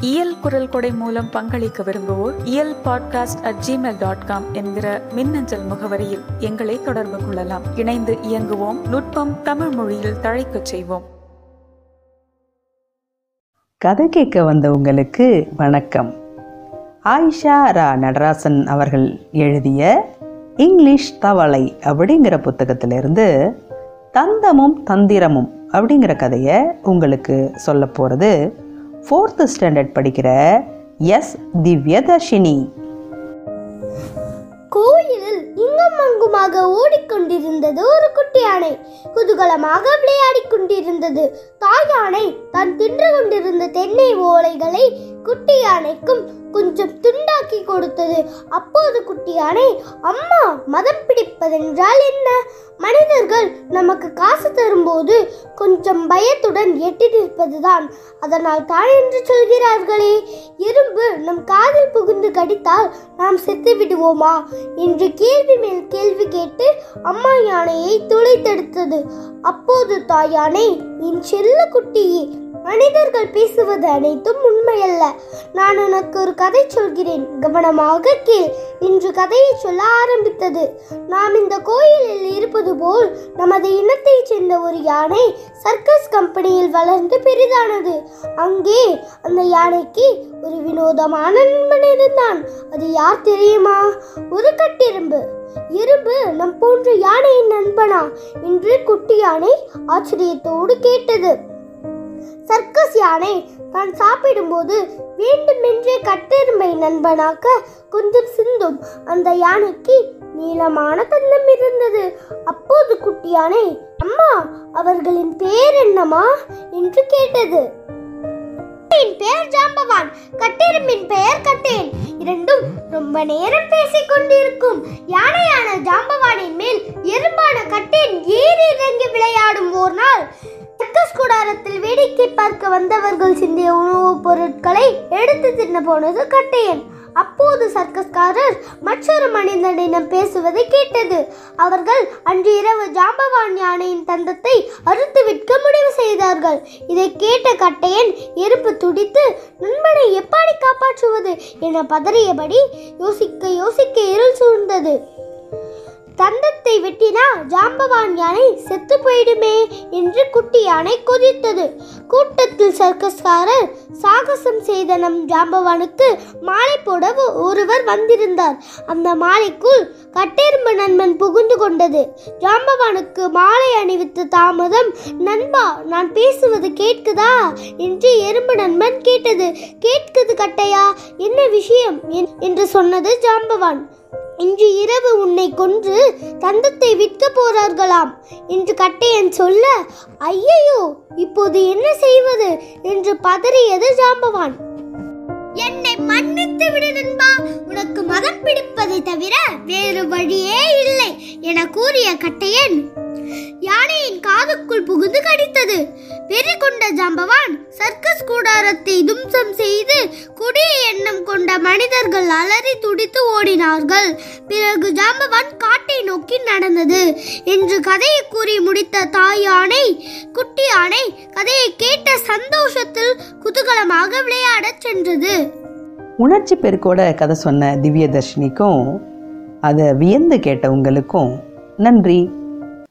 இயல் குரல் கொடை மூலம் பங்களிக்க விரும்புவோர் Iyal podcast at Gmail dot com என்கிற மின்னஞ்சல் முகவரியில் எங்களை தொடர்பு கொள்ளலாம். இணைந்து இயங்குவோம். நுட்பம் தமிழ் மொழியில் தழைக்கச் செய்வோம். கதை கேட்க வந்த உங்களுக்கு வணக்கம். ஆயிஷா ரா நடராசன் அவர்கள் எழுதிய இங்கிலீஷ் தவளை அப்படிங்கிற புத்தகத்திலிருந்து தந்தமும் தந்திரமும் அப்படிங்கிற கதையை உங்களுக்கு சொல்ல போகிறது ஃபோர்த்து ஸ்டாண்டர்ட் படிக்கிற எஸ் திவ்யதர்ஷினி. கோயிலில் இங்கும் அங்குமாக ஓடிக்கொண்டிருந்தது ஒரு குட்டி யானை குதூகலமாக விளையாடி கொண்டிருந்தது. தாய் யானை தான் தின்று கொண்டிருந்த தென்னை ஓலைகளை குட்டி யானைக்கும் கொஞ்சம் துண்டாக்கி கொடுத்தது. அப்போது குட்டி யானை அம்மா மதம் பிடிப்பதென்றால் என்ன? மனிதர்கள் நமக்கு காசு தரும்போது கொஞ்சம் பயத்துடன் எட்டி நிற்பதுதான். அதனால் தான் என்று சொல்கிறார்களே எறும்பு நம் காதில் புகுந்து கடித்தால் நாம் செத்து விடுவோமா? என்று கேள்வி மேல் கேள்வி கேட்டு அம்மா யானையை துளைத்தெடுத்தது. அப்போது தாய் யானை என் செல்ல குட்டியே மனிதர்கள் பேசுவது அனைத்தும் உண்மையல்ல. நான் உனக்கு ஒரு கதை சொல்கிறேன். கவனமாக கேள். இன்று கதையை சொல்ல ஆரம்பித்தது. நாம் இந்த கோயிலில் இருப்பது போல் நமது இனத்தைச் சேர்ந்த ஒரு யானை சர்க்கஸ் கம்பெனியில் வளர்ந்து பெரிதானது. அங்கே அந்த யானைக்கு ஒரு வினோதமான நண்பன் இருந்தான். அது யார் தெரியுமா? ஒரு கட்டெரும்பு. எறும்பு நம் போன்ற யானையின் நண்பனா? என்று குட்டி யானை ஆச்சரியத்தோடு கேட்டது. சர்க்கஸ் யானை தான் சாப்பிடும்போது வேண்டுமென்றே கட்டெருமை நண்பனாக்க கொஞ்சம் சிந்தும். அந்த யானைக்கு நீளமான தந்தம் இருந்தது. அப்போது குட்டி யானை அம்மா அவர்களின் பேர் என்னமா என்று கேட்டது. பெயர் ஜாம்பவான். கட்டெரும்பின் பெயர் கட்டேன். இரண்டும் ரொம்ப நேரம் பேசிக் கொண்டிருக்கும். யானையான ஜாம்பவானின் மேல் எறும்பான கட்டேன் ஏறி இறங்கி விளையாடும் ஒரு நாள் சர்க்கஸ் கூடாரத்தில் வேடிக்கை பார்க்க வந்தவர்கள் சிந்திய உணவுப் பொருட்களை எடுத்து தின்ன போனது கட்டையன் அப்போது சர்க்கஸ்காரர் மற்றொரு மனிதனிடம் பேசுவதை கேட்டது. அவர்கள் அன்று இரவு ஜாம்பவான் யானையின் தந்தத்தை அறுத்து விற்க முடிவு செய்தார்கள். இதை கேட்ட கட்டையன் எறும்பு துடித்து நண்பனை எப்படி காப்பாற்றுவது? என பதறியபடி யோசிக்க யோசிக்க இருள் சூழ்ந்தது. தந்தத்தை வெட்டினா ஜாம்பவான் யானை செத்து போயிடுமே என்று குட்டி யானை கொதித்தது. கூட்டத்தில் சர்க்கஸ்காரர் சாகசம் செய்த நம் ஜாம்பவானுக்கு மாலை போட ஒருவர் வந்திருந்தார். அந்த மாலைக்குள் கட்டெரும்பு நண்பன் புகுந்து கொண்டது. ஜாம்பவானுக்கு மாலை அணிவித்த தாமதம் நண்பா நான் பேசுவது கேட்குதா? என்று எறும்பு நண்பன் கேட்டது. கேட்குது கட்டையா என்ன விஷயம்? என்று சொன்னது ஜாம்பவான். இன்று இரவு உன்னை கொன்று தந்தத்தை விற்க போறார்களாம் என்று கட்டையன் சொல்ல ஐயையோ இப்போது என்ன செய்வது? என்று பதறியது ஜாம்பவான். என்னை மன்னித்து விடு நண்பா உனக்கு மதம் பிடிப்பதை தவிர வேறு வழியே இல்லை என கூறிய கட்டையன். யானையின் காதுக்குள் புகுந்து கடித்தது. வெறி கொண்ட ஜாம்பவான் சர்க்கஸ் கூடாரத்தை தும்சம் செய்து கொண்ட மனிதர்கள் அலறி துடித்து ஓடினார்கள். பிறகு ஜாம்பவான் காட்டை நோக்கி நடந்தது. என்று கதையை கூறி முடித்த தாய் யானை குட்டி யானை கதையை கேட்ட சந்தோஷத்தில் குதூகலமாக விளையாடச் சென்றது. உணர்ச்சி பெருக்கோட கதை சொன்ன திவ்யதர்ஷினிக்கும் அதை வியந்து கேட்ட உங்களுக்கும் நன்றி.